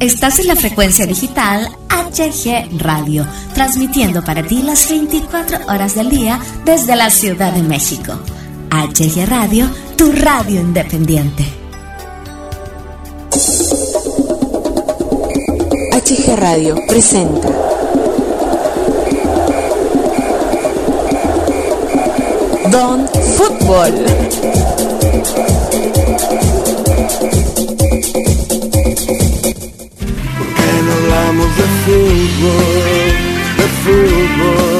Estás en la frecuencia digital HG Radio, transmitiendo para ti las 24 horas del día desde la Ciudad de México. HG Radio, tu radio independiente. HG Radio presenta. Don Fútbol. Hablamos de fútbol, de fútbol. ¿Por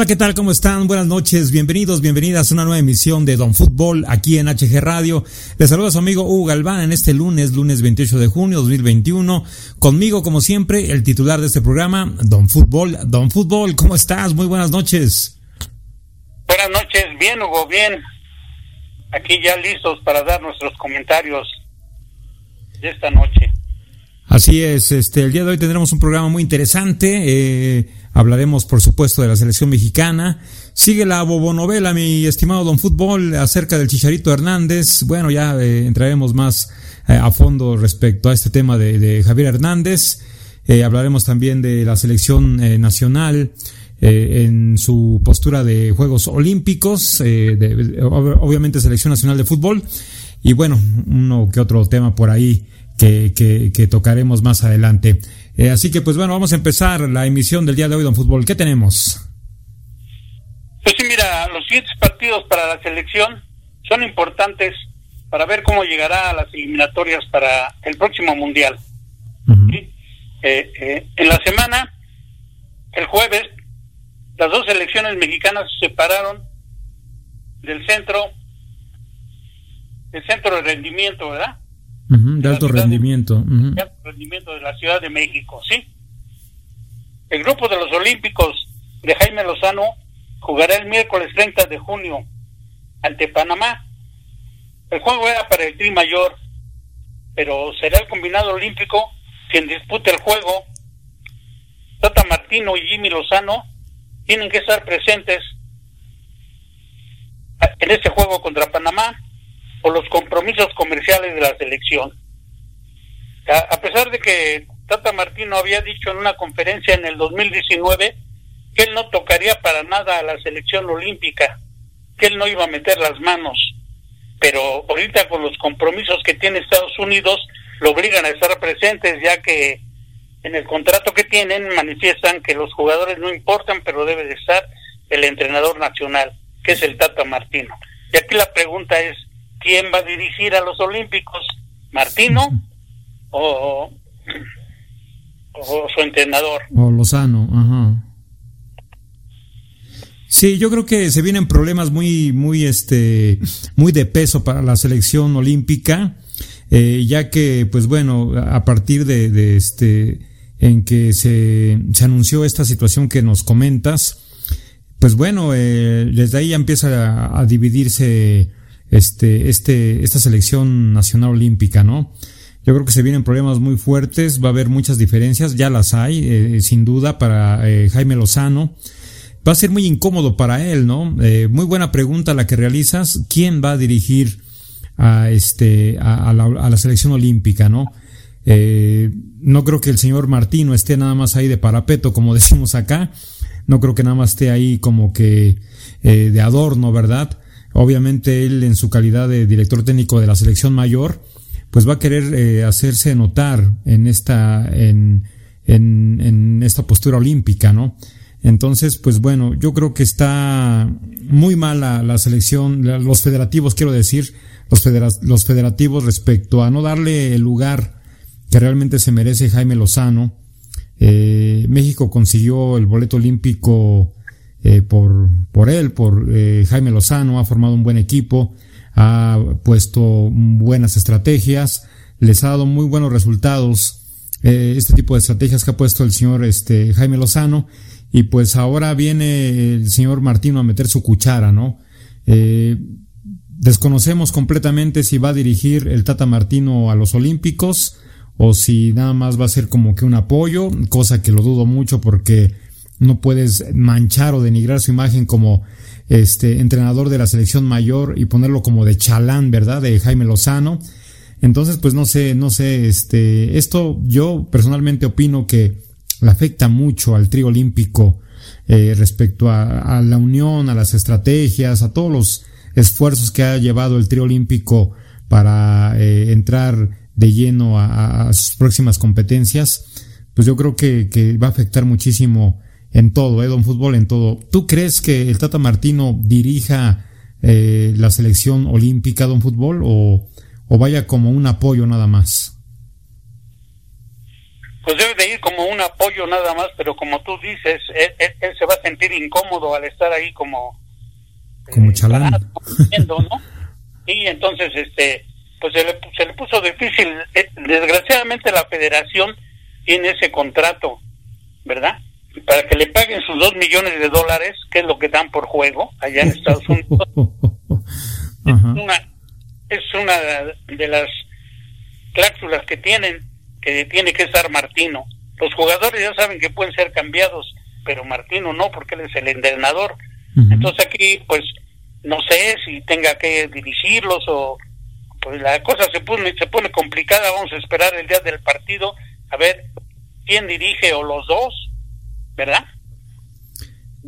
Hola, ¿qué tal? ¿Cómo están? Buenas noches, bienvenidos, bienvenidas a una nueva emisión de Don Fútbol aquí en HG Radio. Les saluda su amigo Hugo Galván en este lunes, lunes 28 de junio 2021. Conmigo, como siempre, el titular de este programa, Don Fútbol. Don Fútbol, ¿cómo estás? Muy buenas noches. Buenas noches, bien Hugo, bien. Aquí ya listos para dar nuestros comentarios de esta noche. Así es, este, el día de hoy tendremos un programa muy interesante. Eh, hablaremos, por supuesto, de la selección mexicana. Sigue la bobonovela, mi estimado Don Fútbol, acerca del Chicharito Hernández. Bueno, ya eh, entraremos más eh, a fondo respecto a este tema de, Javier Hernández. Eh, hablaremos también de la selección nacional en su postura de Juegos Olímpicos, obviamente selección nacional de fútbol. Y bueno, uno que otro tema por ahí que, que, que tocaremos más adelante. Eh, así que pues bueno, vamos a empezar la emisión del día de hoy, Don Fútbol. ¿Qué tenemos? Pues sí, mira, los siguientes partidos para la selección son importantes para ver cómo llegará a las eliminatorias para el próximo Mundial. ¿sí? Eh, eh, en la semana, el jueves, las dos selecciones mexicanas se separaron del centro, del centro de rendimiento, ¿verdad? De alto rendimiento. de alto rendimiento de la Ciudad de México, ¿sí? El grupo de los Olímpicos de Jaime Lozano jugará el miércoles 30 de junio ante Panamá. El juego era para el Tri Mayor, pero será el combinado olímpico quien dispute el juego. Tata Martino y Jimmy Lozano tienen que estar presentes en este juego contra Panamá por los compromisos comerciales de la selección. A, a pesar de que Tata Martino había dicho en una conferencia en el 2019 que él no tocaría para nada a la selección olímpica, que él no iba a meter las manos, pero ahorita con los compromisos que tiene Estados Unidos lo obligan a estar presentes ya que en el contrato que tienen manifiestan que los jugadores no importan, pero debe de estar el entrenador nacional, que es el Tata Martino. Y aquí la pregunta es, ¿quién va a dirigir a los Olímpicos? ¿Martino o, o su entrenador? O Lozano, ajá. Sí, yo creo que se vienen problemas muy, muy, este, muy de peso para la selección olímpica, eh, ya que, pues bueno, a partir de, de este, en que se, se anunció esta situación que nos comentas, pues bueno, eh, desde ahí ya empieza a, a dividirse, este, este, esta selección nacional olímpica, ¿no? Yo creo que se vienen problemas muy fuertes, va a haber muchas diferencias, ya las hay, eh, sin duda, para eh, Jaime Lozano. Va a ser muy incómodo para él, ¿no? Eh, muy buena pregunta la que realizas. ¿Quién va a dirigir a este a, la, a la selección olímpica, no? No creo que el señor Martino esté nada más ahí de parapeto, como decimos acá. No creo que nada más esté ahí como que de adorno, ¿verdad? Obviamente él en su calidad de director técnico de la selección mayor, pues va a querer eh, hacerse notar en esta en, en, en esta postura olímpica, ¿no? Entonces, pues bueno, yo creo que está muy mal la, selección, los federativos, quiero decir, los, los federativos respecto a no darle el lugar que realmente se merece Jaime Lozano. Eh, México consiguió el boleto olímpico eh, por, por él, por eh, Jaime Lozano, ha formado un buen equipo, ha puesto buenas estrategias, les ha dado muy buenos resultados eh, este tipo de estrategias que ha puesto el señor este, Jaime Lozano y pues ahora viene el señor Martino a meter su cuchara, ¿no? Eh, desconocemos completamente si va a dirigir el Tata Martino a los Olímpicos o si nada más va a ser como que un apoyo, cosa que lo dudo mucho porque no puedes manchar o denigrar su imagen como este entrenador de la selección mayor y ponerlo como de chalán, ¿verdad? De Jaime Lozano. Entonces, pues no sé, no sé, este, esto yo personalmente opino que le afecta mucho al trío olímpico eh, respecto a, la unión, a las estrategias, a todos los esfuerzos que ha llevado el trío olímpico para eh, entrar de lleno a, sus próximas competencias, pues yo creo que, va a afectar muchísimo en todo, ¿eh? Don Fútbol, en todo. ¿Tú crees que el Tata Martino dirija eh, la selección olímpica, Don Fútbol, o, o vaya como un apoyo nada más? Pues debe de ir como un apoyo nada más, pero como tú dices, él, se va a sentir incómodo al estar ahí como... Como eh, chalán. ¿no? Y entonces, este, pues se le, se le puso difícil. Eh, desgraciadamente la federación tiene ese contrato, ¿verdad? Para que le paguen sus dos millones de dólares, que es lo que dan por juego allá en Estados Unidos. es, una, es una de las cláusulas que tienen, que tiene que estar Martino. Los jugadores ya saben que pueden ser cambiados, pero Martino no, porque él es el entrenador. Entonces aquí, pues, no sé si tenga que dirigirlos o pues la cosa se pone, se pone complicada, vamos a esperar el día del partido, a ver quién dirige o los dos, ¿verdad?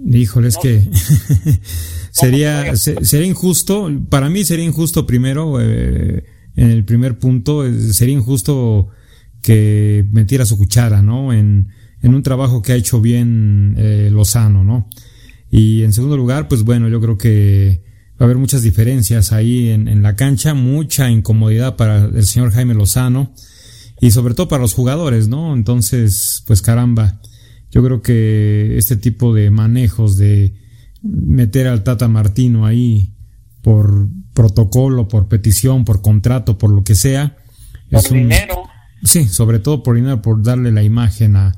Híjole, es que sería, sería injusto, para mí sería injusto primero, eh, en el primer punto, eh, sería injusto que metiera su cuchara, ¿no? En, en un trabajo que ha hecho bien eh, Lozano, ¿no? Y en segundo lugar, pues bueno, yo creo que va a haber muchas diferencias ahí en, la cancha, mucha incomodidad para el señor Jaime Lozano y sobre todo para los jugadores, ¿no? Entonces, pues caramba, yo creo que este tipo de manejos de meter al Tata Martino ahí por protocolo, por petición, por contrato, por lo que sea, es un, dinero. Sí, sobre todo por dinero, por darle la imagen a,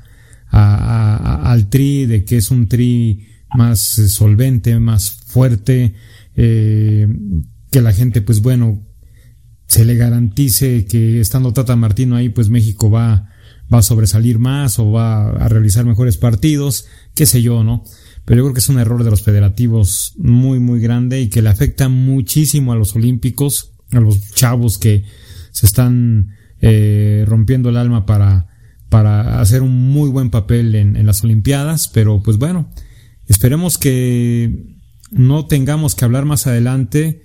al tri de que es un tri más solvente, más fuerte, eh, que la gente, pues bueno, se le garantice que estando Tata Martino ahí, pues México va, va a sobresalir más o va a realizar mejores partidos, qué sé yo, ¿no? Pero yo creo que es un error de los federativos muy, muy grande y que le afecta muchísimo a los olímpicos, a los chavos que se están eh, rompiendo el alma para, para hacer un muy buen papel en, en las Olimpiadas, pero pues bueno, esperemos que no tengamos que hablar más adelante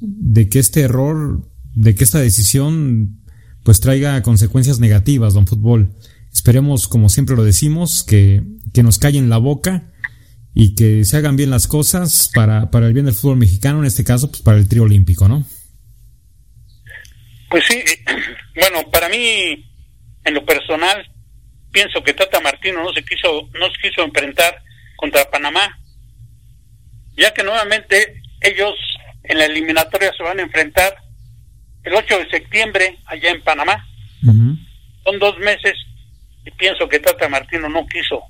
de que este error, de que esta decisión pues traiga consecuencias negativas, don fútbol. Esperemos, como siempre lo decimos, que, que nos callen la boca y que se hagan bien las cosas para, para el bien del fútbol mexicano, en este caso, pues para el trío olímpico, ¿no? Pues sí, bueno, para mí, en lo personal, pienso que Tata Martino no se quiso, no se quiso enfrentar contra Panamá, ya que nuevamente ellos en la eliminatoria se van a enfrentar el 8 de septiembre allá en Panamá. Son dos meses y pienso que Tata Martino no quiso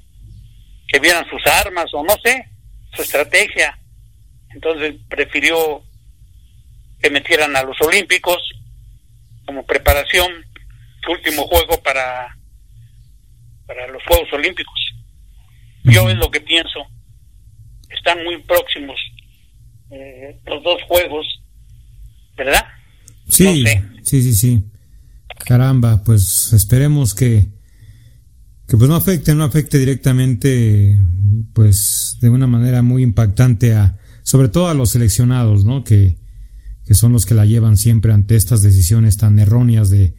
que vieran sus armas o no sé, su estrategia. Entonces prefirió que metieran a los Olímpicos como preparación, su último juego para, para los Juegos Olímpicos. Yo es lo que pienso están muy próximos eh, los dos juegos, ¿verdad? Sí, sí, sí, sí. Caramba, pues esperemos que que pues no afecte, no afecte directamente, pues de una manera muy impactante a, sobre todo a los seleccionados, ¿no? Que, que son los que la llevan siempre ante estas decisiones tan erróneas de,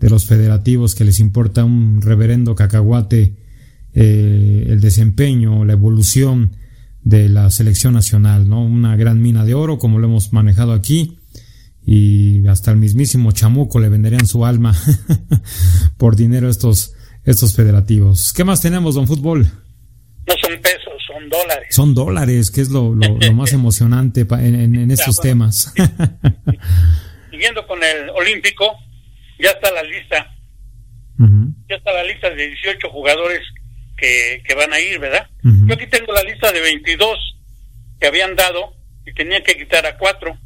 de los federativos que les importa un reverendo cacahuate eh, el desempeño, la evolución de la selección nacional, ¿no? Una gran mina de oro, como lo hemos manejado aquí, y hasta el mismísimo chamuco le venderían su alma por dinero estos, estos federativos. ¿Qué más tenemos, don Fútbol? No son pesos, son dólares. Son dólares, que es lo, lo, más emocionante en, en, estos temas. Siguiendo con el olímpico, ya está la lista. Ya está la lista de 18 jugadores que, van a ir, ¿verdad? Yo aquí tengo la lista de 22 que habían dado y tenía que quitar a cuatro.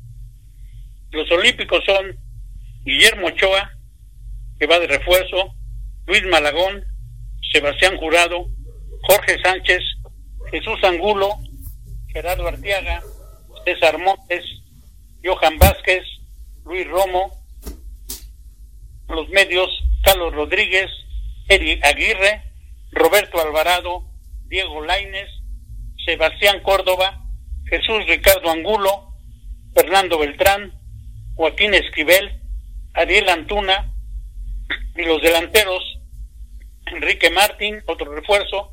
Los olímpicos son Guillermo Ochoa, que va de refuerzo, Luis Malagón, Sebastián Jurado, Jorge Sánchez, Jesús Angulo, Gerardo Artiaga, César Montes, Johan Vázquez, Luis Romo, los medios Carlos Rodríguez, Eri Aguirre, Roberto Alvarado, Diego Laines, Sebastián Córdoba, Jesús Ricardo Angulo, Fernando Beltrán, Joaquín Esquivel, Ariel Antuna y los delanteros Enrique Martín, otro refuerzo,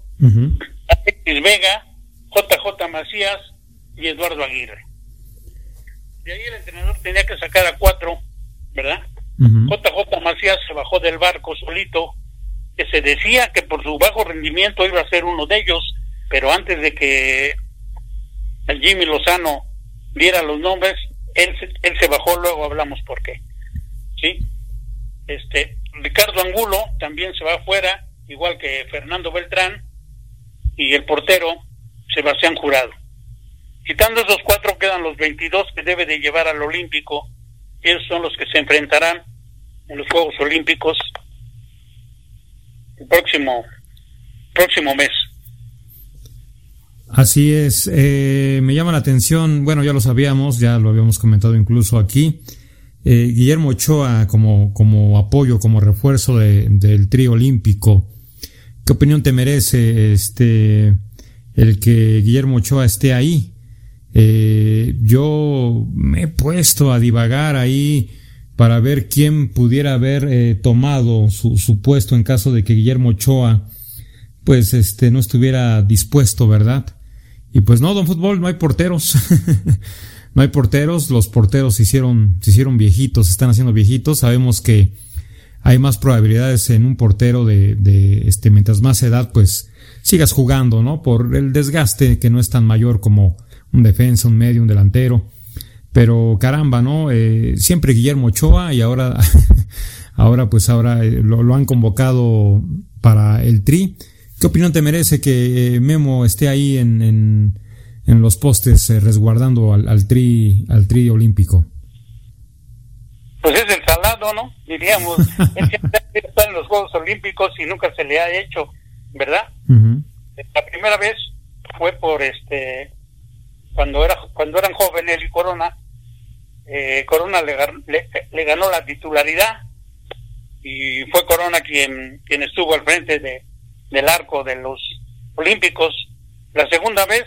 Alexis Vega, JJ Macías y Eduardo Aguirre. De ahí el entrenador tenía que sacar a cuatro, ¿verdad? JJ Macías se bajó del barco solito, que se decía que por su bajo rendimiento iba a ser uno de ellos, pero antes de que el Jimmy Lozano diera los nombres, él, él se bajó, luego hablamos por qué. ¿Sí? Este, Ricardo Angulo también se va afuera, igual que Fernando Beltrán, y el portero Sebastián Jurado. Quitando esos cuatro quedan los 22 que debe de llevar al Olímpico, esos son los que se enfrentarán en los Juegos Olímpicos el próximo, próximo mes. Así es, eh, me llama la atención, bueno, ya lo sabíamos, ya lo habíamos comentado incluso aquí, eh, Guillermo Ochoa como, como apoyo, como refuerzo de, del trío olímpico. ¿Qué opinión te merece este el que Guillermo Ochoa esté ahí? Eh, yo me he puesto a divagar ahí para ver quién pudiera haber eh, tomado su, su, puesto en caso de que Guillermo Ochoa pues este no estuviera dispuesto, ¿verdad? Y pues no, don fútbol, no hay porteros. no hay porteros, los porteros se hicieron, se hicieron viejitos, se están haciendo viejitos. Sabemos que hay más probabilidades en un portero de, de este, mientras más edad, pues sigas jugando, ¿no? Por el desgaste que no es tan mayor como un defensa, un medio, un delantero. Pero caramba, ¿no? Eh, siempre Guillermo Ochoa y ahora, ahora pues ahora eh, lo, lo, han convocado para el Tri. ¿Qué opinión te merece que eh, Memo esté ahí en, en, en los postes eh, resguardando al, al, Tri al Tri olímpico? Pues es el salado, ¿no? Diríamos, él siempre está en los Juegos Olímpicos y nunca se le ha hecho, ¿verdad? Uh -huh. La primera vez fue por este cuando era cuando eran jóvenes y Corona eh, Corona le, le, le, ganó la titularidad y fue Corona quien quien estuvo al frente de, del arco de los Olímpicos. La segunda vez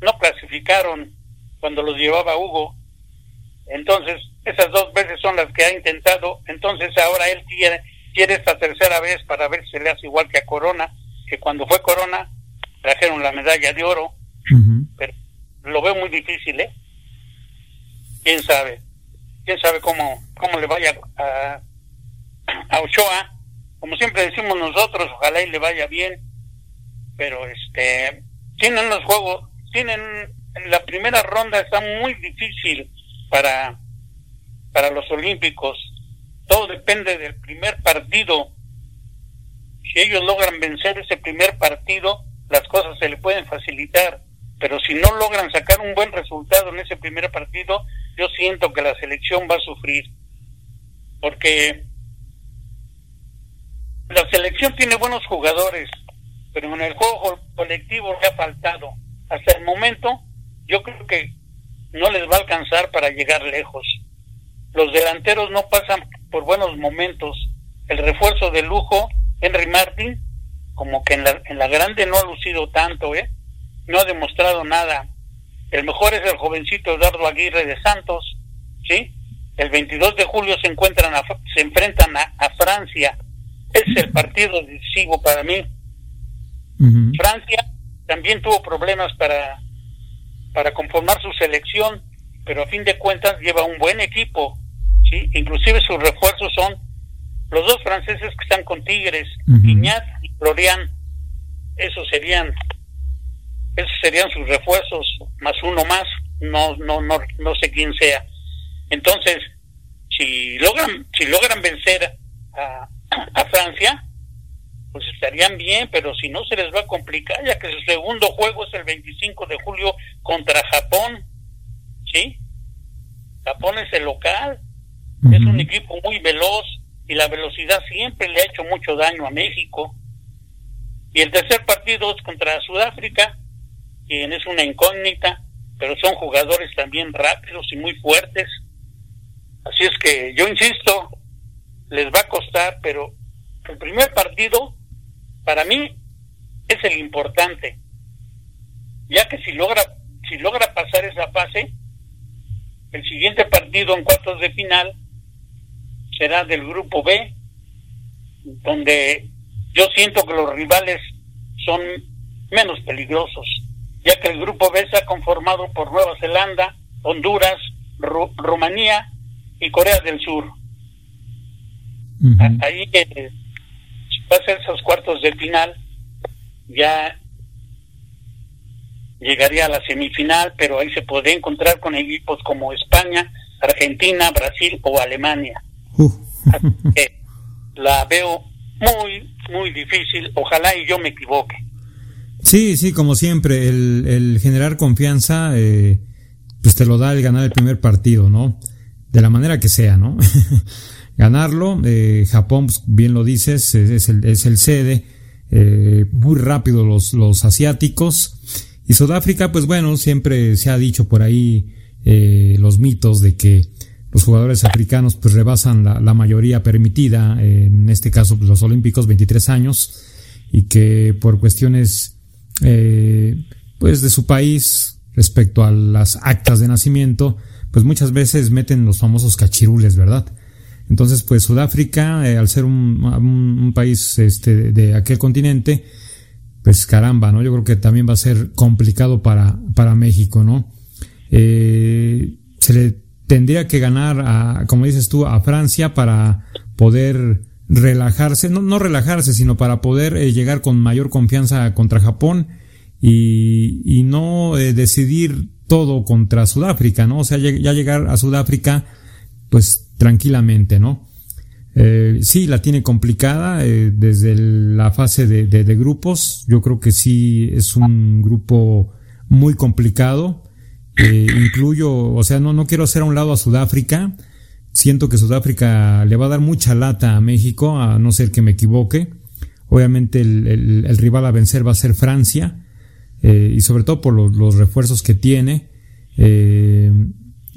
no clasificaron cuando los llevaba Hugo. Entonces, esas dos veces son las que ha intentado. Entonces, ahora él quiere, quiere esta tercera vez para ver si se le hace igual que a Corona, que cuando fue Corona trajeron la medalla de oro. Uh -huh. Pero lo veo muy difícil, ¿eh? quién sabe, quién sabe cómo, cómo le vaya a, a Ochoa, como siempre decimos nosotros, ojalá y le vaya bien, pero este, tienen los juegos, tienen, la primera ronda está muy difícil para, para los olímpicos, todo depende del primer partido, si ellos logran vencer ese primer partido, las cosas se le pueden facilitar, pero si no logran sacar un buen resultado en ese primer partido, yo siento que la selección va a sufrir. Porque la selección tiene buenos jugadores, pero en el juego colectivo le ha faltado. Hasta el momento, yo creo que no les va a alcanzar para llegar lejos. Los delanteros no pasan por buenos momentos. El refuerzo de lujo, Henry Martin, como que en la, en la grande no ha lucido tanto, ¿eh? No ha demostrado nada. El mejor es el jovencito Eduardo Aguirre de Santos, ¿sí? El 22 de julio se encuentran a, se enfrentan a, a, Francia. Es el partido decisivo para mí. Uh -huh. Francia también tuvo problemas para para conformar su selección, pero a fin de cuentas lleva un buen equipo, ¿sí? Inclusive sus refuerzos son los dos franceses que están con Tigres, uh -huh. Iñat y Florian. Esos serían esos serían sus refuerzos más uno más no no no no sé quién sea entonces si logran si logran vencer a, a Francia pues estarían bien pero si no se les va a complicar ya que su segundo juego es el 25 de julio contra Japón sí Japón es el local uh -huh. es un equipo muy veloz y la velocidad siempre le ha hecho mucho daño a México. Y el tercer partido es contra Sudáfrica, quien es una incógnita, pero son jugadores también rápidos y muy fuertes. Así es que yo insisto, les va a costar, pero el primer partido para mí es el importante, ya que si logra si logra pasar esa fase, el siguiente partido en cuartos de final será del grupo B, donde yo siento que los rivales son menos peligrosos, ya que el grupo B está conformado por Nueva Zelanda, Honduras, Rumanía y Corea del Sur. Ahí eh, pasa esos cuartos de final, ya llegaría a la semifinal, pero ahí se puede encontrar con equipos como España, Argentina, Brasil o Alemania. la veo muy, muy difícil. Ojalá y yo me equivoque. Sí, sí, como siempre, el, generar confianza, eh, pues te lo da el ganar el primer partido, ¿no? De la manera que sea, ¿no? Ganarlo, eh, Japón, pues, bien lo dices, es, el, es el sede, eh, muy rápido los, los asiáticos, y Sudáfrica, pues bueno, siempre se ha dicho por ahí eh, los mitos de que los jugadores africanos pues rebasan la, mayoría permitida, en este caso pues, los olímpicos, 23 años, y que por cuestiones eh, pues de su país respecto a las actas de nacimiento, pues muchas veces meten los famosos cachirules, ¿verdad? Entonces, pues Sudáfrica, eh, al ser un, país este, de aquel continente, pues caramba, ¿no? Yo creo que también va a ser complicado para, para México, ¿no? Eh, se le tendría que ganar a, como dices tú, a Francia para poder relajarse, no, no relajarse, sino para poder eh, llegar con mayor confianza contra Japón y, y no eh, decidir todo contra Sudáfrica, ¿no? O sea, ya llegar a Sudáfrica, pues tranquilamente, ¿no? Eh, sí, la tiene complicada eh, desde la fase de, de, grupos. Yo creo que sí es un grupo muy complicado. Eh, incluyo, o sea, no, no quiero hacer a un lado a Sudáfrica. Siento que Sudáfrica le va a dar mucha lata a México, a no ser que me equivoque. Obviamente el, el, rival a vencer va a ser Francia, eh, y sobre todo por los, los refuerzos que tiene. Eh,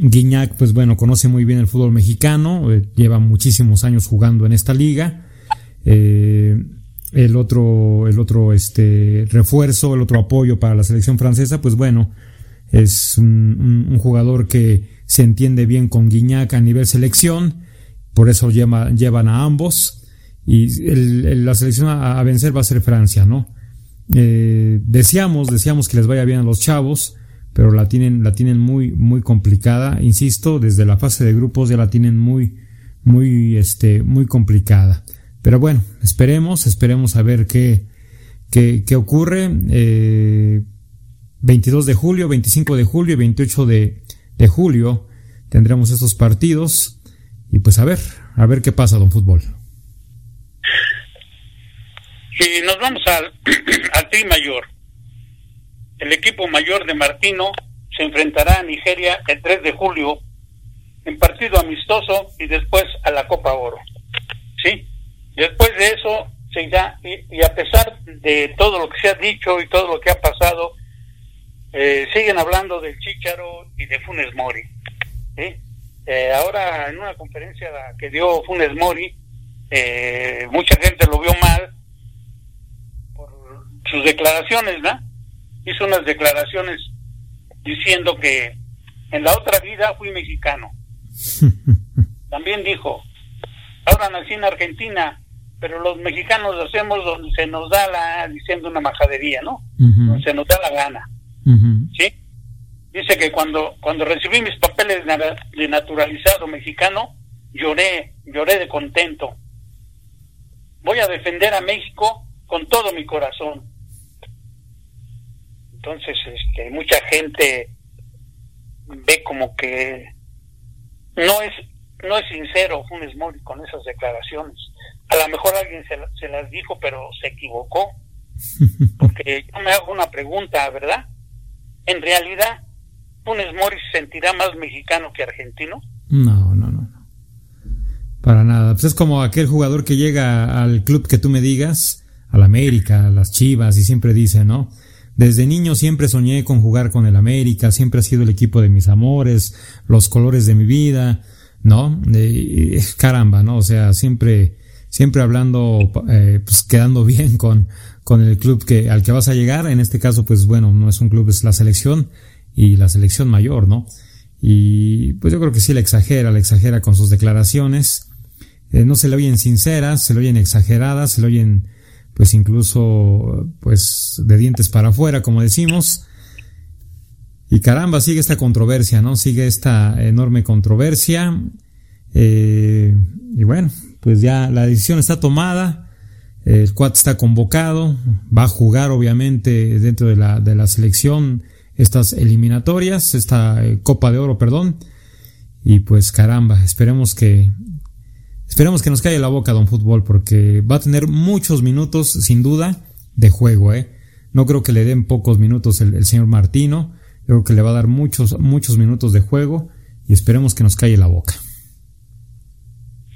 Guiñac, pues bueno, conoce muy bien el fútbol mexicano, eh, lleva muchísimos años jugando en esta liga. Eh, el otro, el otro este, refuerzo, el otro apoyo para la selección francesa, pues bueno, es un, jugador que se entiende bien con Guiñac a nivel selección, por eso llevan a ambos. Y la selección a, vencer va a ser Francia, ¿no? Eh, deseamos, deseamos que les vaya bien a los chavos pero la tienen, la tienen muy, muy complicada. Insisto, desde la fase de grupos ya la tienen muy, muy, este, muy complicada. Pero bueno, esperemos, esperemos a ver qué, qué, qué ocurre. Eh, 22 de julio, 25 de julio y 28 de, de julio tendremos estos partidos. Y pues a ver, a ver qué pasa, don Fútbol. Si nos vamos al, al Tri Mayor, el equipo mayor de Martino se enfrentará a Nigeria el 3 de julio en partido amistoso y después a la Copa Oro. ¿Sí? Después de eso se irá, y, a pesar de todo lo que se ha dicho y todo lo que ha pasado, eh, siguen hablando del Chicharo y de Funes Mori. ¿sí? Eh, ahora en una conferencia que dio Funes Mori, eh, mucha gente lo vio mal por sus declaraciones, ¿no? Hizo unas declaraciones diciendo que en la otra vida fui mexicano. También dijo, ahora nací en Argentina, pero los mexicanos lo hacemos donde se nos da la, diciendo una majadería, ¿no? Donde se nos da la gana. ¿Sí? Dice que cuando, cuando recibí mis papeles de naturalizado mexicano, lloré, lloré de contento. Voy a defender a México con todo mi corazón. Entonces, este, mucha gente ve como que no es no es sincero Funes Mori con esas declaraciones. A lo mejor alguien se, se las dijo, pero se equivocó. Porque yo me hago una pregunta, ¿verdad? En realidad, ¿Funes Mori se sentirá más mexicano que argentino? No, no, no. Para nada. Pues es como aquel jugador que llega al club que tú me digas, al América, a las Chivas, y siempre dice, ¿no? Desde niño siempre soñé con jugar con el América, siempre ha sido el equipo de mis amores, los colores de mi vida, ¿no? Eh, caramba, ¿no? O sea, siempre, siempre hablando, eh, pues quedando bien con, con el club que, al que vas a llegar. En este caso, pues bueno, no es un club, es la selección y la selección mayor, ¿no? Y pues yo creo que sí le exagera, le exagera con sus declaraciones. Eh, no se le oyen sinceras, se le oyen exageradas, se le oyen pues incluso pues de dientes para afuera, como decimos. Y caramba, sigue esta controversia, ¿no? Sigue esta enorme controversia. Eh, y bueno, pues ya la decisión está tomada. El cuat está convocado. Va a jugar, obviamente, dentro de la, de la selección estas eliminatorias, esta eh, Copa de Oro, perdón. Y pues caramba, esperemos que Esperemos que nos calle la boca Don Fútbol porque va a tener muchos minutos, sin duda, de juego, ¿eh? No creo que le den pocos minutos el, señor Martino. Creo que le va a dar muchos, muchos minutos de juego y esperemos que nos calle la boca.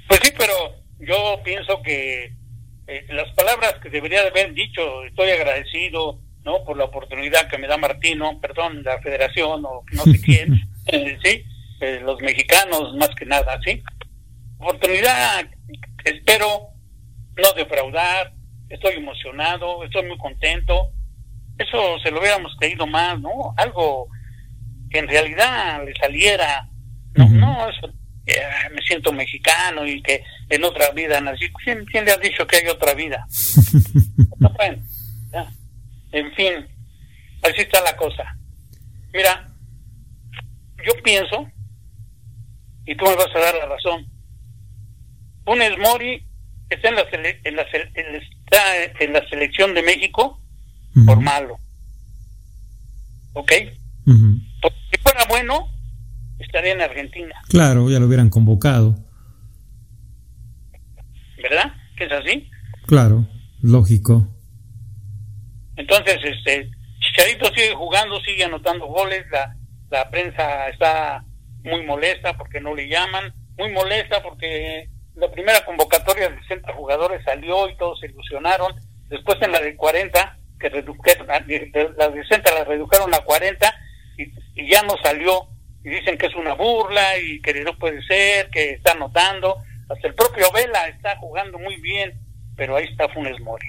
Pues sí, pero yo pienso que eh, las palabras que debería de haber dicho, estoy agradecido, ¿no? Por la oportunidad que me da Martino, perdón, la federación o no sé quién, eh, sí, eh, los mexicanos más que nada, ¿sí? Oportunidad, espero no defraudar, estoy emocionado, estoy muy contento. Eso se lo hubiéramos creído más, ¿no? Algo que en realidad le saliera, no, no, eso, me siento mexicano y que en otra vida nací. ¿Quién, le ha dicho que hay otra vida? no, bueno, En fin, así está la cosa. Mira, yo pienso, y tú me vas a dar la razón, Funes Mori está en la, en la, está en la selección de México por malo. ¿Ok? Porque si fuera bueno, estaría en Argentina. Claro, ya lo hubieran convocado. ¿Verdad? ¿Que es así? Claro, lógico. Entonces, este, Chicharito sigue jugando, sigue anotando goles, la, la prensa está muy molesta porque no le llaman, muy molesta porque la primera convocatoria de 60 jugadores salió y todos se ilusionaron. Después en la de 40, que redujeron, la de 60 la redujeron a 40 y, ya no salió. Y dicen que es una burla y que no puede ser, que está anotando. Hasta el propio Vela está jugando muy bien, pero ahí está Funes Mori.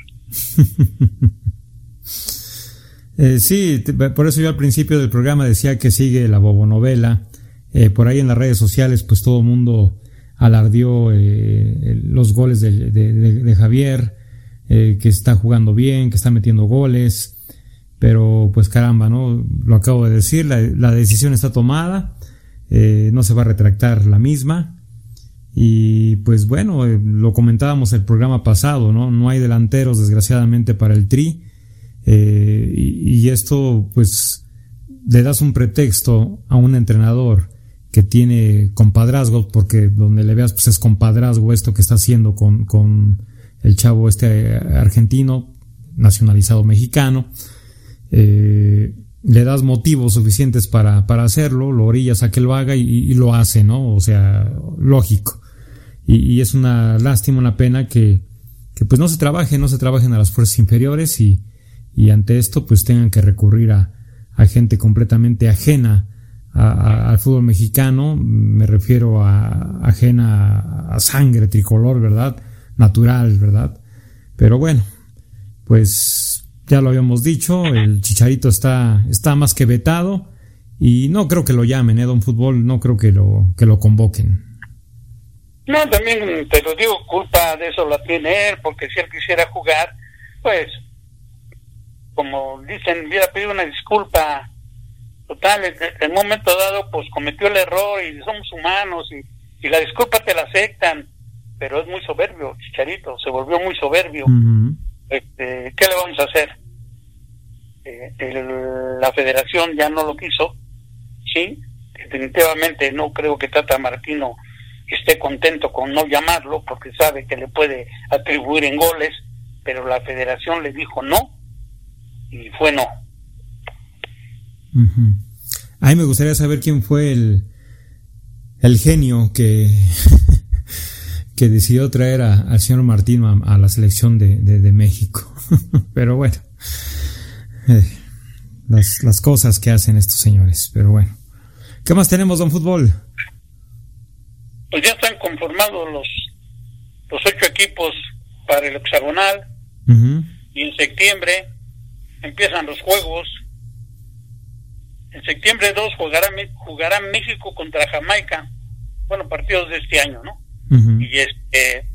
eh, sí, por eso yo al principio del programa decía que sigue la bobonovela. Eh, por ahí en las redes sociales, pues todo el mundo alardió eh, los goles de, Javier, eh, que está jugando bien, que está metiendo goles, pero pues caramba, ¿no? Lo acabo de decir, la, decisión está tomada, eh, no se va a retractar la misma. Y pues bueno, lo comentábamos el programa pasado, ¿no? No hay delanteros, desgraciadamente, para el Tri. y, y esto, pues, le das un pretexto a un entrenador que tiene compadrazgo, porque donde le veas pues es compadrazgo esto que está haciendo con, con el chavo este argentino, nacionalizado mexicano, eh, le das motivos suficientes para, para hacerlo, lo orillas a que lo haga y, lo hace, ¿no? O sea, lógico. Y, es una lástima, una pena que, que pues no se trabaje, no se trabajen a las fuerzas inferiores y, y ante esto pues tengan que recurrir a, a gente completamente ajena al fútbol mexicano, me refiero a ajena a sangre tricolor, ¿verdad? Natural, ¿verdad? Pero bueno, pues ya lo habíamos dicho, el Chicharito está, está más que vetado y no creo que lo llamen, ¿eh? Don Fútbol, no creo que lo, que lo convoquen. No, también te lo digo, culpa de eso la tiene él, porque si él quisiera jugar, pues, como dicen, hubiera pedido una disculpa total, en, el momento dado, pues cometió el error y somos humanos y, la disculpa te la aceptan, pero es muy soberbio, Chicharito, se volvió muy soberbio. este, ¿Qué le vamos a hacer? Eh, la federación ya no lo quiso, sí, definitivamente no creo que Tata Martino esté contento con no llamarlo porque sabe que le puede atribuir en goles, pero la federación le dijo no y fue no. A mí me gustaría saber quién fue el, el genio que, que decidió traer a- al señor Martino a, a la selección de, de- de México. Pero bueno, eh, las, las cosas que hacen estos señores. Pero bueno, ¿qué más tenemos, don Fútbol? Pues ya están conformados los, los ocho equipos para el hexagonal y en septiembre empiezan los juegos. En septiembre 2 jugará, jugará México contra Jamaica. Bueno, partidos de este año, ¿no? y este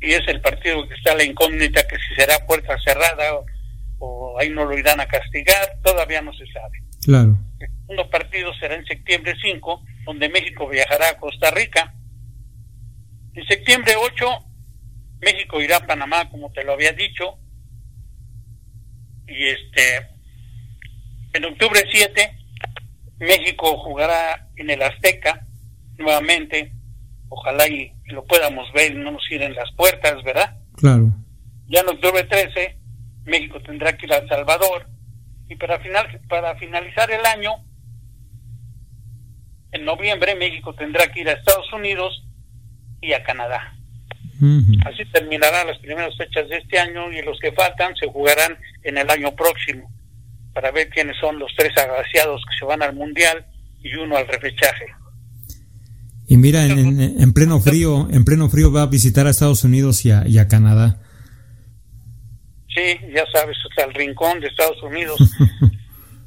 y es el partido que está la incógnita que si será puerta cerrada o, o ahí no lo irán a castigar todavía no se sabe Claro. el segundo partido será en septiembre 5 donde México viajará a Costa Rica en septiembre 8 México irá a Panamá como te lo había dicho y este en octubre 7 México jugará en el Azteca nuevamente ojalá y lo podamos ver y no nos cierren las puertas, ¿verdad? Claro. Ya en octubre 13, México tendrá que ir a El Salvador y para, final, para finalizar el año, en noviembre, México tendrá que ir a Estados Unidos y a Canadá. Así terminarán las primeras fechas de este año y los que faltan se jugarán en el año próximo para ver quiénes son los tres agraciados que se van al Mundial y uno al repechaje. Y mira, en, en- en pleno frío, en pleno frío va a visitar a Estados Unidos y a, y a Canadá. Sí, ya sabes, hasta el rincón de Estados Unidos,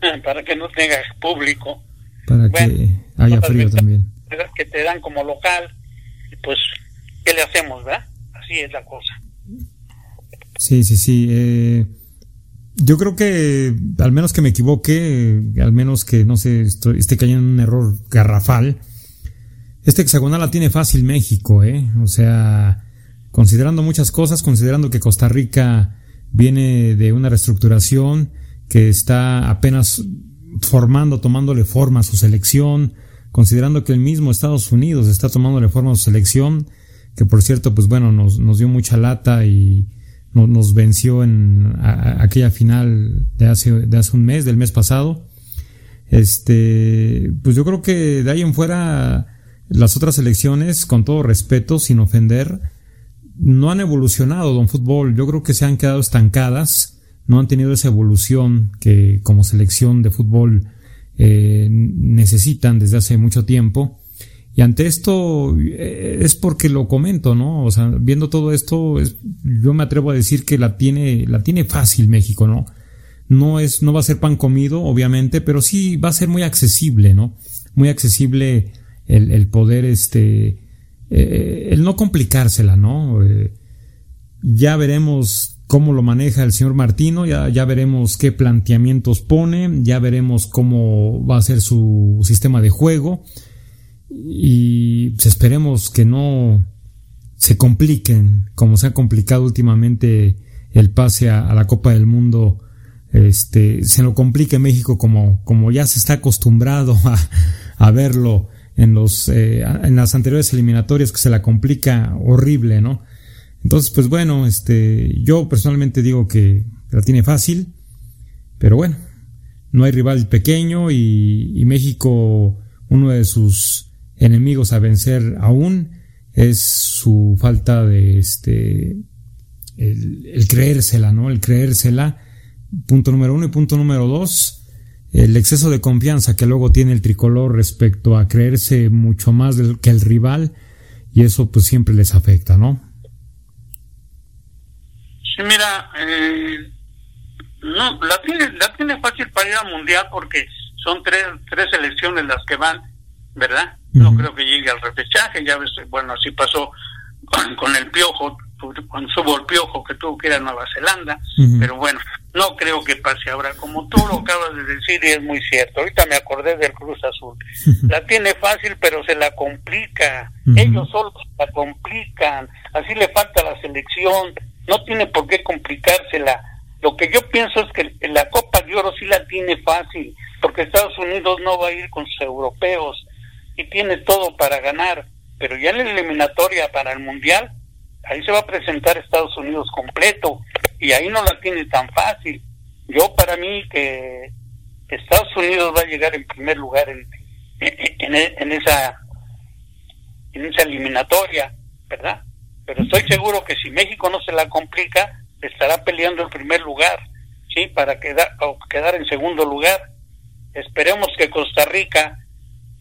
para que no tenga público. Para que Bueno, haya otras frío también. Que te dan como local, y pues, ¿qué le hacemos, verdad? Así es la cosa. Sí, sí, sí. eh, yo creo que, al menos que me equivoque, al menos que, no sé, estoy- esté cayendo en un error garrafal, este hexagonal la tiene fácil México, ¿eh? O sea, considerando muchas cosas, considerando que Costa Rica viene de una reestructuración, que está apenas formando, tomándole forma a su selección, considerando que el mismo Estados Unidos está tomándole forma a su selección, que por cierto, pues bueno, nos, nos dio mucha lata y no- nos venció en a- aquella final de hace, de hace un mes, del mes pasado. Este, pues yo creo que de ahí en fuera las otras elecciones, con todo respeto, sin ofender, no han evolucionado, don fútbol. Yo creo que se han quedado estancadas, no han tenido esa evolución que como selección de fútbol eh, necesitan desde hace mucho tiempo. Y ante esto eh, es porque lo comento, ¿no? O sea, viendo todo esto, es- yo me atrevo a decir que la tiene, la tiene fácil México, ¿no? No es, no va a ser pan comido, obviamente, pero sí va a ser muy accesible, ¿no? Muy accesible el, poder, este, eh, el no complicársela, ¿no? Eh, ya veremos cómo lo maneja el señor Martino, ya, ya veremos qué planteamientos pone, ya veremos cómo va a ser su sistema de juego y pues, esperemos que no se compliquen como se ha complicado últimamente el pase a, la Copa del Mundo. Este se lo complique México como como ya se está acostumbrado a, a verlo en los eh, en las anteriores eliminatorias que se la complica horrible no entonces pues bueno este yo personalmente digo que la tiene fácil pero bueno no hay rival pequeño y México uno de sus enemigos a vencer aún es su falta de este el, el creérsela, ¿no? El creérsela, punto número uno y punto número dos, el exceso de confianza que luego tiene el tricolor respecto a creerse mucho más del, que el rival y eso pues siempre les afecta, ¿no? Sí, mira, eh, no, la tiene, la tiene fácil para ir al mundial porque son tres, tres selecciones las que van, ¿verdad? No creo que llegue al repechaje, ya ves, bueno, así pasó con, con el piojo, cuando subo el piojo que tuvo que ir a Nueva Zelanda, pero bueno, no creo que pase ahora, como tú lo acabas de decir y es muy cierto, ahorita me acordé del Cruz Azul, la tiene fácil pero se la complica, ellos solos la complican, así le falta la selección, no tiene por qué complicársela. Lo que yo pienso es que la Copa de Oro sí la tiene fácil, porque Estados Unidos no va a ir con sus europeos y tiene todo para ganar, pero ya en la eliminatoria para el Mundial, ahí se va a presentar Estados Unidos completo y ahí no la tiene tan fácil. Yo para mí que Estados Unidos va a llegar en primer lugar en, en, esa en esa eliminatoria, ¿verdad? pero estoy seguro que si México no se la complica, estará peleando el primer lugar, ¿sí? Para quedar, o quedar en segundo lugar. Esperemos que Costa Rica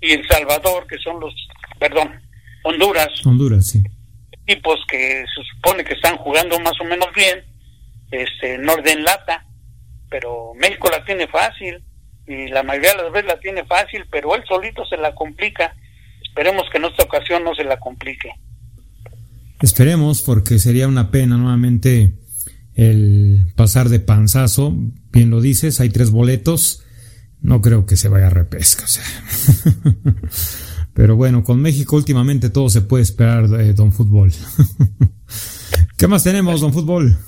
y El Salvador, que son los, perdón, Honduras, Honduras, sí. equipos que se supone que están jugando más o menos bien, este, no den lata, pero México la tiene fácil y la mayoría de las veces la tiene fácil, pero él solito se la complica. Esperemos que en esta ocasión no se la complique. Esperemos, porque sería una pena nuevamente el pasar de panzazo. Bien lo dices, hay tres boletos. No creo que se vaya a repesca. Pero bueno, con México últimamente todo se puede esperar, de Don Fútbol. ¿Qué más tenemos, Don Fútbol?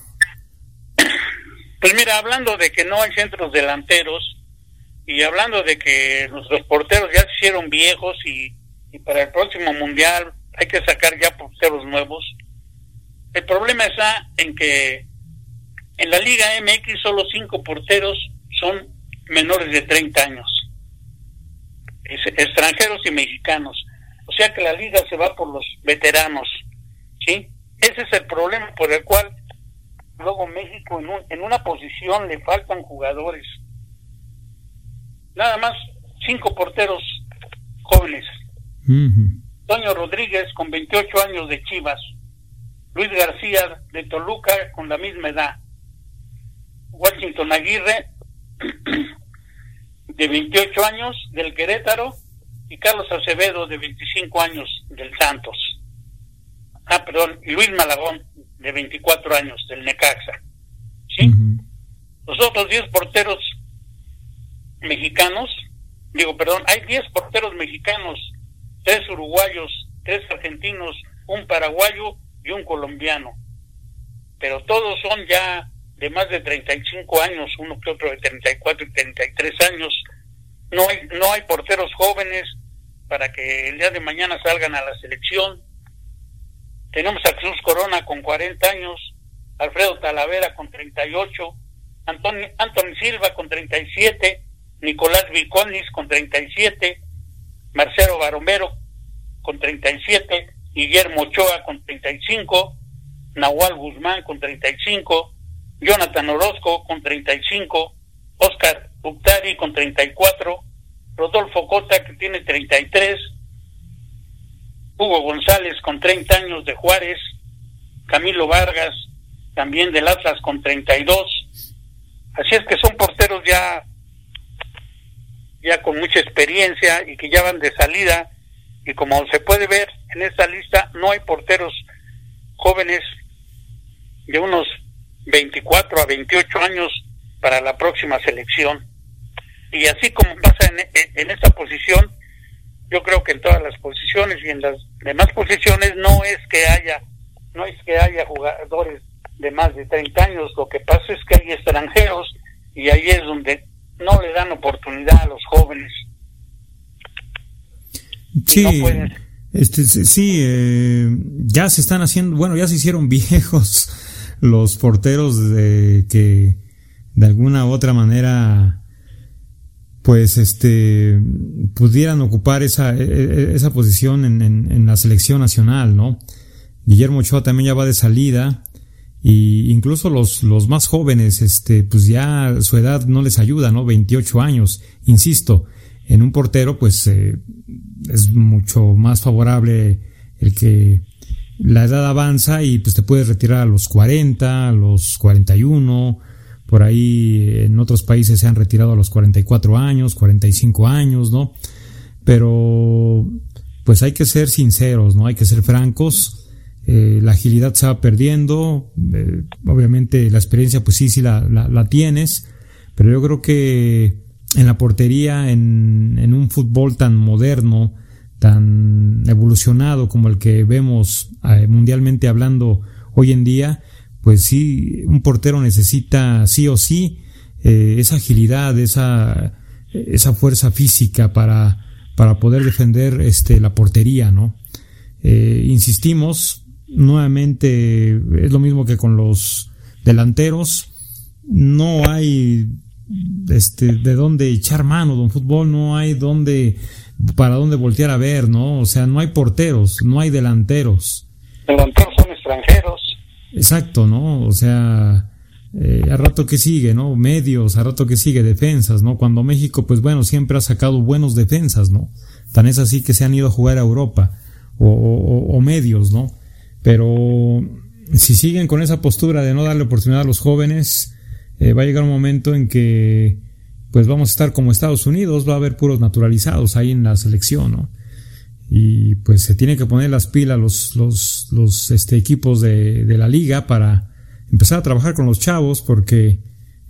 Pues mira, hablando de que no hay centros delanteros y hablando de que nuestros porteros ya se hicieron viejos y, y para el próximo mundial hay que sacar ya porteros nuevos. El problema está en que en la Liga MX solo cinco porteros son menores de 30 años, es- extranjeros y mexicanos. O sea que la liga se va por los veteranos, ¿sí? Ese es el problema por el cual luego México en, un- en una posición le faltan jugadores. Nada más cinco porteros jóvenes. Toño Rodríguez con 28 años de Chivas, Luis García de Toluca con la misma edad, Washington Aguirre de 28 años del Querétaro y Carlos Acevedo de 25 años del Santos. Ah, perdón, y Luis Malagón de 24 años del Necaxa. ¿Sí? Los otros 10 porteros mexicanos, digo, perdón, hay 10 porteros mexicanos, tres uruguayos, tres argentinos, un paraguayo y un colombiano. Pero todos son ya de más de 35 años, uno que otro de 34 y 33 años. No hay, no hay porteros jóvenes para que el día de mañana salgan a la selección. Tenemos a Cruz Corona con 40 años, Alfredo Talavera con 38, Antonio, Anthony Silva con 37, Nicolás Viconis con 37, Marcelo Baromero con 37, Guillermo Ochoa con 35, Nahual Guzmán con 35, Jonathan Orozco con 35, Oscar Buctari con 34, Rodolfo Cota que tiene 33, Hugo González con 30 años de Juárez, Camilo Vargas también del Atlas con 32. Así es que son porteros ya ya con mucha experiencia y que ya van de salida y como se puede ver en esta lista no hay porteros jóvenes de unos 24 a 28 años para la próxima selección. Y así como pasa en, en esta posición, yo creo que en todas las posiciones y en las demás posiciones no es que haya no es que haya jugadores de más de 30 años, lo que pasa es que hay extranjeros y ahí es donde no le dan oportunidad a los jóvenes. Sí, no pueden. este, sí, sí, eh, ya se están haciendo, bueno, ya se hicieron viejos los porteros de que de alguna u otra manera pues este pudieran ocupar esa, e- e- esa posición en, en- la selección nacional, ¿no? Guillermo Ochoa también ya va de salida y incluso los, los más jóvenes, este, pues ya su edad no les ayuda, ¿no? 28 años, insisto, en un portero pues eh, es mucho más favorable el que la edad avanza y pues te puedes retirar a los 40, a los 41, por ahí en otros países se han retirado a los 44 años, 45 años, ¿no? Pero pues hay que ser sinceros, ¿no? Hay que ser francos. Eh, la agilidad se va perdiendo, eh, obviamente la experiencia pues sí, sí la, la, la tienes, pero yo creo que en la portería, en, en un fútbol tan moderno, tan evolucionado como el que vemos eh, mundialmente hablando hoy en día, pues sí, un portero necesita sí o sí eh, esa agilidad, esa, esa fuerza física para, para poder defender este, la portería, ¿no? Eh, insistimos, nuevamente es lo mismo que con los delanteros, no hay este de dónde echar mano, don fútbol, no hay dónde para dónde voltear a ver, ¿no? O sea, no hay porteros, no hay delanteros. Delanteros son extranjeros. Exacto, ¿no? O sea, eh, a rato que sigue, ¿no? Medios, a rato que sigue defensas, ¿no? Cuando México, pues bueno, siempre ha sacado buenos defensas, ¿no? Tan es así que se han ido a jugar a Europa o, o, o medios, ¿no? Pero si siguen con esa postura de no darle oportunidad a los jóvenes, eh, va a llegar un momento en que pues vamos a estar como Estados Unidos, va a haber puros naturalizados ahí en la selección, ¿no? Y pues se tiene que poner las pilas los, los, los este, equipos de, de la liga para empezar a trabajar con los chavos porque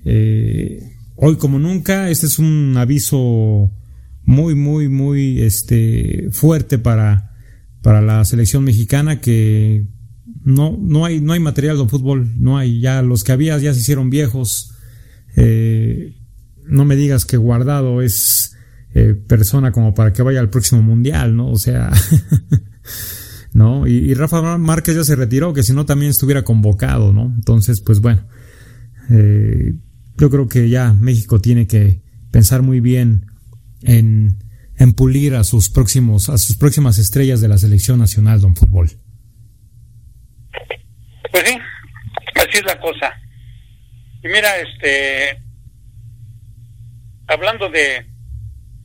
eh, hoy como nunca este es un aviso muy muy muy este fuerte para para la selección mexicana que no no hay no hay material de fútbol no hay ya los que había ya se hicieron viejos eh, no me digas que guardado es eh, persona como para que vaya al próximo mundial no o sea ¿no? Y, Rafa Márquez ya se retiró, que si no también estuviera convocado, ¿no? Entonces, pues bueno, eh, yo creo que ya México tiene que pensar muy bien en, en pulir a sus próximos, a sus próximas estrellas de la selección nacional de fútbol. Pues sí, así es la cosa. Y mira, este, hablando de,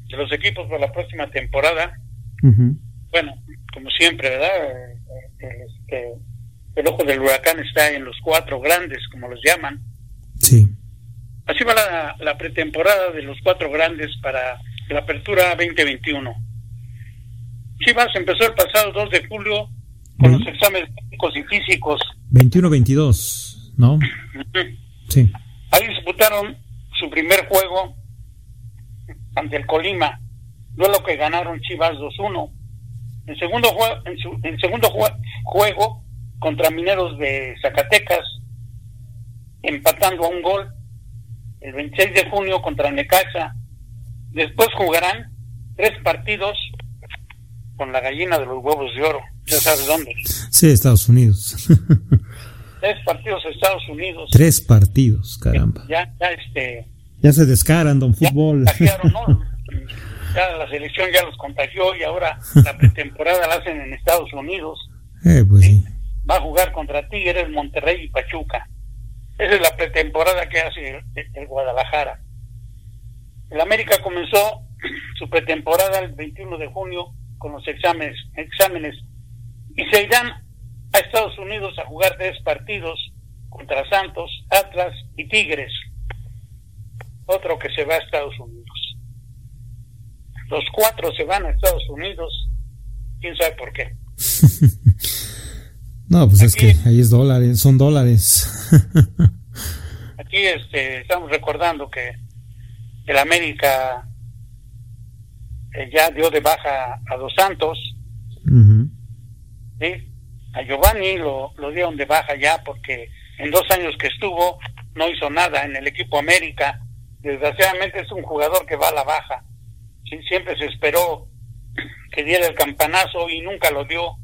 de los equipos para la próxima temporada, uh -huh. bueno, como siempre, ¿verdad? Este, el ojo del huracán está en los cuatro grandes, como los llaman. Sí. Así va la, la pretemporada de los cuatro grandes para la apertura 2021. Chivas empezó el pasado 2 de julio con los exámenes técnicos y físicos. 21-22, ¿no? sí. Ahí disputaron su primer juego ante el Colima, duelo que ganaron Chivas 2-1 en segundo, juego, en, su, en segundo jue juego contra Mineros de Zacatecas, empatando a un gol. El 26 de junio contra Necaxa. Después jugarán tres partidos con la gallina de los huevos de oro. Ya sabes dónde. Sí, Estados Unidos. tres partidos Estados Unidos. Tres partidos, caramba. Ya, ya este. Ya se descaran, don fútbol. Ya, ¿no? ya la selección ya los contagió y ahora la pretemporada la hacen en Estados Unidos. Eh, pues ¿sí? Va a jugar contra Tigres, Monterrey y Pachuca. Esa es la pretemporada que hace el, el Guadalajara. El América comenzó su pretemporada el 21 de junio con los exámenes, exámenes y se irán a Estados Unidos a jugar tres partidos contra Santos, Atlas y Tigres. Otro que se va a Estados Unidos los cuatro se van a Estados Unidos, quién sabe por qué. no, pues aquí, es que ahí es dólares, son dólares. aquí este, estamos recordando que el América eh, ya dio de baja a Dos Santos, uh -huh. ¿sí? a Giovanni lo, lo dieron de baja ya porque en dos años que estuvo no hizo nada en el equipo América. Desgraciadamente es un jugador que va a la baja siempre se esperó que diera el campanazo y nunca lo dio.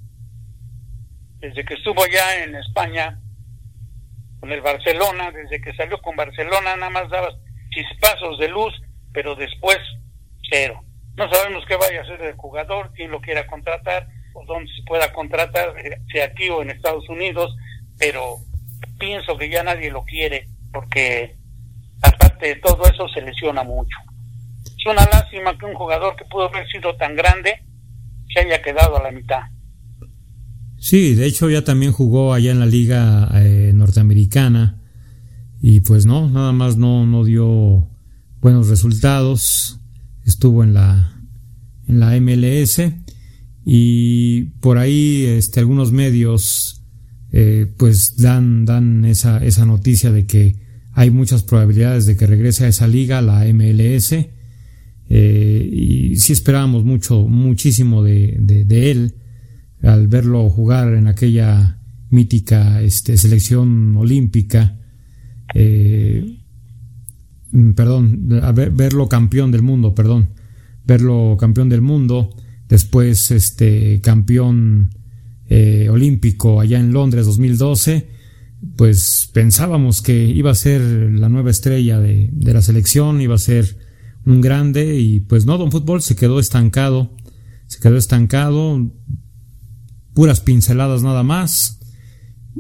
Desde que estuvo ya en España con el Barcelona, desde que salió con Barcelona nada más daba chispazos de luz, pero después cero. No sabemos qué vaya a hacer el jugador, quién lo quiera contratar o dónde se pueda contratar, sea aquí o en Estados Unidos, pero pienso que ya nadie lo quiere porque de todo eso se lesiona mucho es una lástima que un jugador que pudo haber sido tan grande se haya quedado a la mitad. Sí, de hecho ya también jugó allá en la liga eh, norteamericana y pues no, nada más no, no dio buenos resultados. Estuvo en la en la MLS y por ahí este algunos medios eh, pues dan dan esa esa noticia de que hay muchas probabilidades de que regrese a esa liga, la MLS eh, y sí esperábamos mucho, muchísimo de, él al verlo jugar en aquella mítica este, selección olímpica. Eh, perdón, a ver, verlo campeón del mundo, perdón, verlo campeón del mundo, después este campeón eh, olímpico allá en Londres 2012, pues pensábamos que iba a ser la nueva estrella de, de la selección, iba a ser un grande y pues no, Don Fútbol se quedó estancado, se quedó estancado, puras pinceladas nada más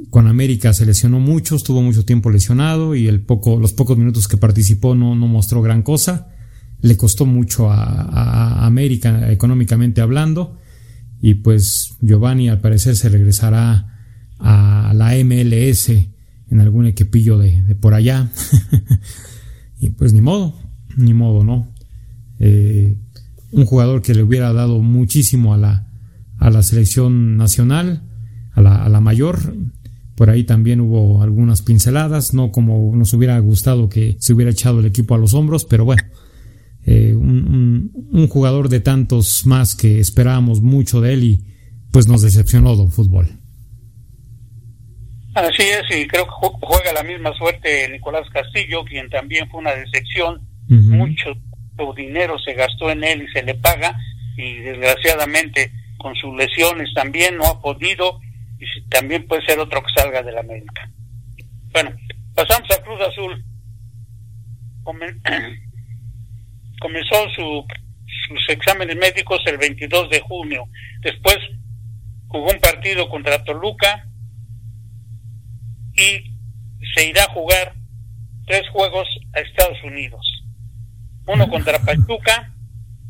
con América se lesionó mucho, estuvo mucho tiempo lesionado y el poco, los pocos minutos que participó no, no mostró gran cosa. Le costó mucho a, a América económicamente hablando y pues Giovanni al parecer se regresará a la MLS en algún equipillo de, por allá. y pues ni modo, ni modo, ¿no? Eh, un jugador que le hubiera dado muchísimo a la, a la selección nacional, a la, a la mayor. Por ahí también hubo algunas pinceladas, no como nos hubiera gustado que se hubiera echado el equipo a los hombros, pero bueno, eh, un, un, jugador de tantos más que esperábamos mucho de él y pues nos decepcionó Don Fútbol. Así es, y creo que juega la misma suerte Nicolás Castillo, quien también fue una decepción. Mucho dinero se gastó en él y se le paga, y desgraciadamente con sus lesiones también no ha podido, y también puede ser otro que salga de la América. Bueno, pasamos a Cruz Azul. Comenzó su, sus exámenes médicos el 22 de junio. Después jugó un partido contra Toluca y se irá a jugar tres juegos a Estados Unidos. Uno contra Pachuca,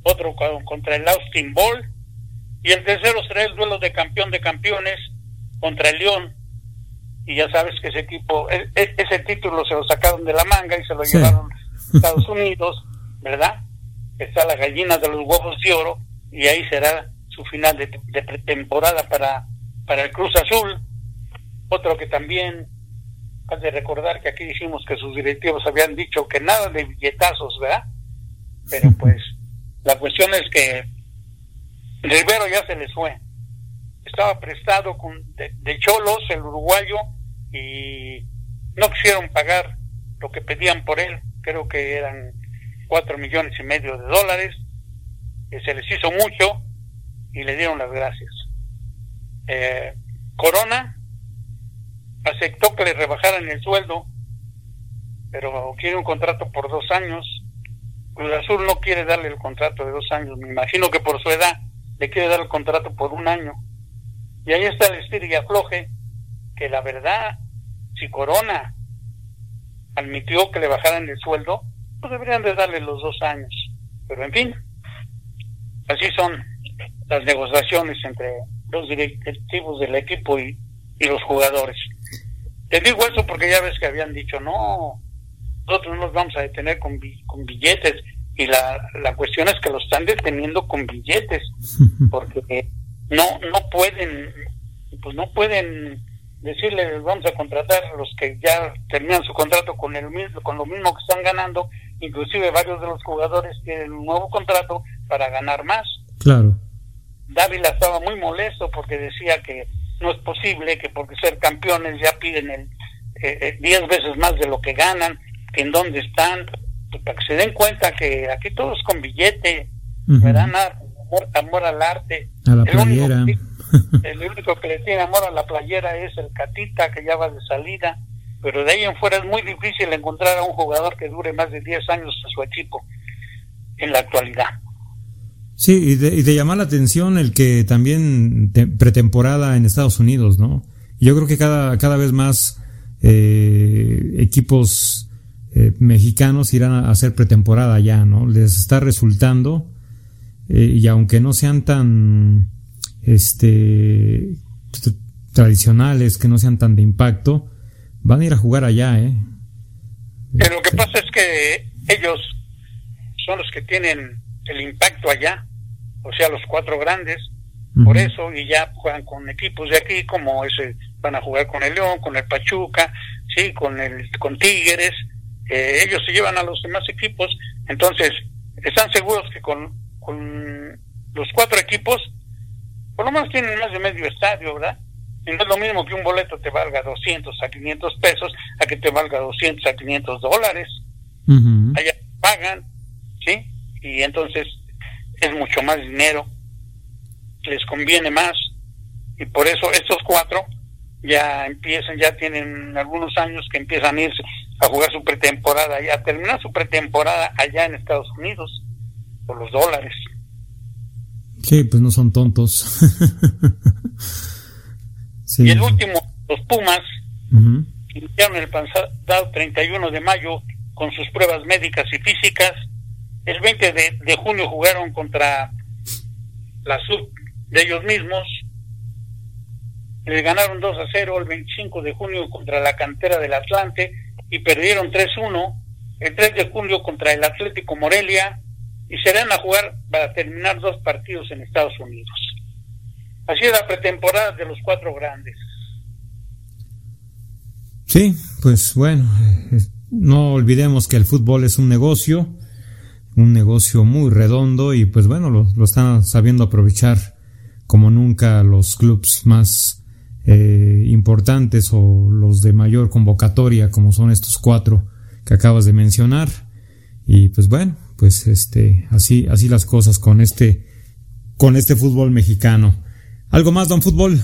otro contra el Austin Ball y el tercero será el duelo de campeón de campeones contra el León. Y ya sabes que ese equipo, e, e, ese título se lo sacaron de la manga y se lo llevaron a Estados Unidos, ¿verdad? Está la gallina de los huevos de oro y ahí será su final de, de pretemporada para, para el Cruz Azul. Otro que también Has de recordar que aquí dijimos que sus directivos habían dicho que nada de billetazos, ¿verdad? Pero pues la cuestión es que Rivero ya se les fue. Estaba prestado con, de, Cholos, el uruguayo, y no quisieron pagar lo que pedían por él. Creo que eran cuatro millones y medio de dólares. Que se les hizo mucho y le dieron las gracias. Eh, Corona aceptó que le rebajaran el sueldo, pero quiere un contrato por dos años. Cruz Azul no quiere darle el contrato de dos años, me imagino que por su edad le quiere dar el contrato por un año. Y ahí está el estir y afloje, que la verdad, si Corona admitió que le bajaran el sueldo, pues deberían de darle los dos años. Pero en fin, así son las negociaciones entre los directivos del equipo y, y los jugadores. Te digo eso porque ya ves que habían dicho, no, nosotros no nos vamos a detener con, con billetes. Y la, la cuestión es que lo están deteniendo con billetes, porque no, no pueden, pues no pueden decirles vamos a contratar a los que ya terminan su contrato con el mismo, con lo mismo que están ganando, inclusive varios de los jugadores tienen un nuevo contrato para ganar más. Claro. Dávila estaba muy molesto porque decía que no es posible que porque ser campeones ya piden el eh, 10 eh, veces más de lo que ganan, que en dónde están, pues, para que se den cuenta que aquí todos con billete, ¿verdad? amor, amor, al arte. A la el playera. Único, el único que le tiene amor a la playera es el Catita, que ya va de salida, pero de ahí en fuera es muy difícil encontrar a un jugador que dure más de 10 años a su equipo en la actualidad. Sí, y de, y de, llamar la atención el que también pretemporada en Estados Unidos, ¿no? Yo creo que cada, cada vez más eh, equipos eh, mexicanos irán a hacer pretemporada ya, ¿no? Les está resultando eh, y aunque no sean tan este tradicionales, que no sean tan de impacto, van a ir a jugar allá, ¿eh? Pero lo que pasa es que ellos son los que tienen el impacto allá, o sea, los cuatro grandes, por eso, y ya juegan con equipos de aquí, como ese, van a jugar con el León, con el Pachuca, sí, con el, con Tigres, eh, ellos se llevan a los demás equipos, entonces, están seguros que con, con los cuatro equipos, por lo menos tienen más de medio estadio, ¿verdad? Y no es lo mismo que un boleto te valga 200 a 500 pesos a que te valga 200 a 500 dólares. Allá pagan, ¿sí? y entonces es mucho más dinero, les conviene más y por eso estos cuatro ya empiezan, ya tienen algunos años que empiezan a irse a jugar su pretemporada, ya a terminar su pretemporada allá en Estados Unidos por los dólares. Sí, pues no son tontos. Y el último Los Pumas iniciaron el pasado 31 de mayo con sus pruebas médicas y físicas. El 20 de, de junio jugaron contra la sub de ellos mismos. Le ganaron 2 a 0 el 25 de junio contra la cantera del Atlante y perdieron 3-1 el 3 de julio contra el Atlético Morelia y serán a jugar para terminar dos partidos en Estados Unidos. Así es la pretemporada de los cuatro grandes. Sí, pues bueno, eh, no olvidemos que el fútbol es un negocio, un negocio muy redondo y pues bueno, lo, lo están sabiendo aprovechar como nunca los clubes más eh, importantes o los de mayor convocatoria como son estos cuatro que acabas de mencionar. Y pues bueno pues este así así las cosas con este con este fútbol mexicano. Algo más don fútbol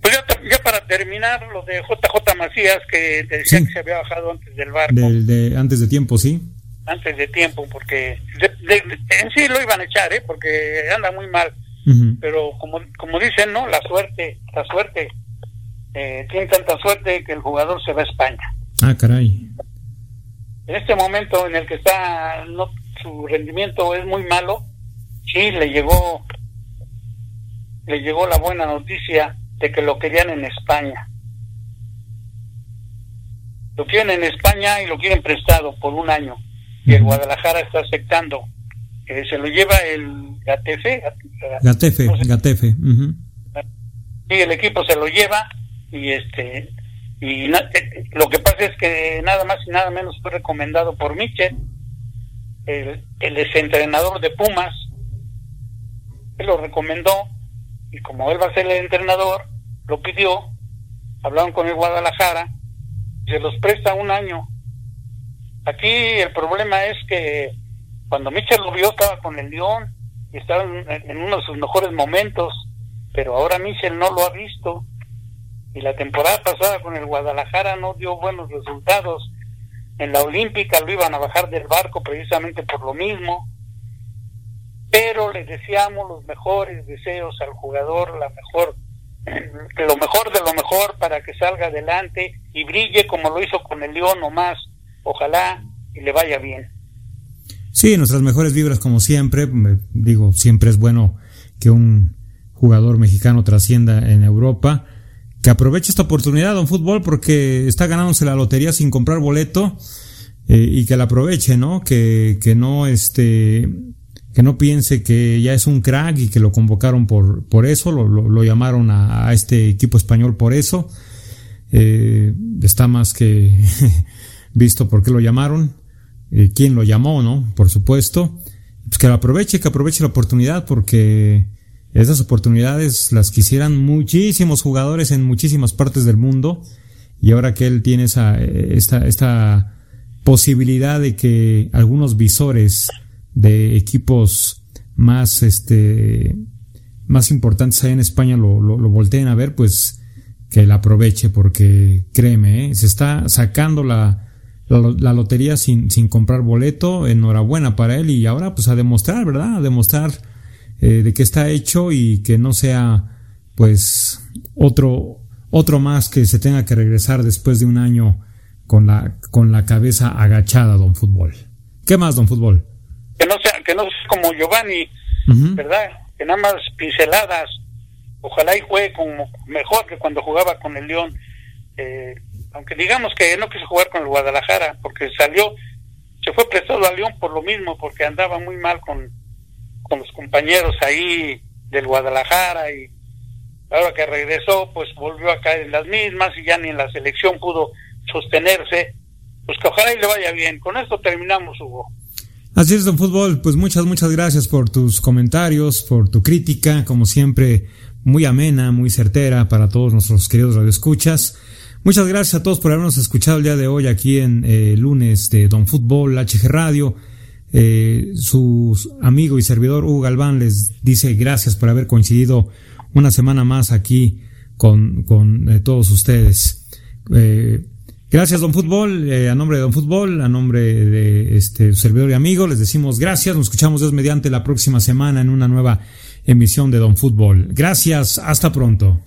pues ya, ya para terminar lo de JJ Macías que decía Sí. que se había bajado antes del barco. Del de antes de tiempo sí antes de tiempo porque de- en sí lo iban a echar eh porque anda muy mal. Pero como como dicen no la suerte la suerte eh, tiene tanta suerte que el jugador se va a España. Ah caray. En este momento en el que está no su rendimiento es muy malo sí le llegó le llegó la buena noticia de que lo querían en España. Lo quieren en España y lo quieren prestado por un año y el. Guadalajara está aceptando que se lo lleva el Gatefe Gatefe no sé, Gatefe ujú. Sí, el equipo se lo lleva y este y na- eh, lo que pasa es que nada más y nada menos fue recomendado por Michel, el, el exentrenador de Pumas, él lo recomendó y como él va a ser el entrenador, lo pidió, hablaron con el Guadalajara, se los presta un año. Aquí el problema es que cuando Michel lo vio estaba con el León y estaba en, uno de sus mejores momentos, pero ahora Michel no lo ha visto y la temporada pasada con el Guadalajara no dio buenos resultados. En la Olímpica lo iban a bajar del barco precisamente por lo mismo, pero le deseamos los mejores deseos al jugador, la mejor lo mejor de lo mejor para que salga adelante y brille como lo hizo con el León o más. Ojalá y le vaya bien. Sí, nuestras mejores vibras como siempre. Digo, siempre es bueno que un jugador mexicano trascienda en Europa. Que aproveche esta oportunidad, don Fútbol, porque está ganándose la lotería sin comprar boleto eh, y que la aproveche, ¿no? Que, que no este que no piense que ya es un crack y que lo convocaron por, por eso, lo, lo, llamaron a, a este equipo español por eso. Eh, está más que visto por qué lo llamaron, eh, quién lo llamó, ¿no? Por supuesto. Pues que lo aproveche, que aproveche la oportunidad porque esas oportunidades las quisieran muchísimos jugadores en muchísimas partes del mundo y ahora que él tiene esa, esta, esta posibilidad de que algunos visores de equipos más, este, más importantes ahí en España lo, lo, lo volteen a ver, pues que la aproveche porque créeme, ¿eh? se está sacando la, la, la, lotería sin, sin comprar boleto, enhorabuena para él y ahora pues a demostrar, ¿verdad? A demostrar eh, de que está hecho y que no sea pues otro, otro más que se tenga que regresar después de un año con la, con la cabeza agachada, don Fútbol. ¿Qué más, don Fútbol? Que no sea, que no sea como Giovanni, uh -huh. ¿verdad? Que nada más pinceladas, ojalá y juegue como mejor que cuando jugaba con el León. Eh, aunque digamos que no quiso jugar con el Guadalajara, porque salió, se fue prestado a León por lo mismo, porque andaba muy mal con, con los compañeros ahí del Guadalajara y ahora que regresó, pues volvió a caer en las mismas y ya ni en la selección pudo sostenerse. Pues que ojalá y le vaya bien. Con esto terminamos, Hugo. Así es, don Fútbol. Pues muchas, muchas gracias por tus comentarios, por tu crítica, como siempre, muy amena, muy certera para todos nuestros queridos radioescuchas. Muchas gracias a todos por habernos escuchado el día de hoy aquí en eh, lunes de Don Fútbol HG Radio. Eh, su amigo y servidor Hugo Galván les dice gracias por haber coincidido una semana más aquí con, con eh, todos ustedes. gracias Don Fútbol, a nombre de Don Fútbol, a nombre de este servidor y amigo, les decimos gracias, nos escuchamos Dios mediante la próxima semana en una nueva emisión de Don Fútbol. Gracias, hasta pronto.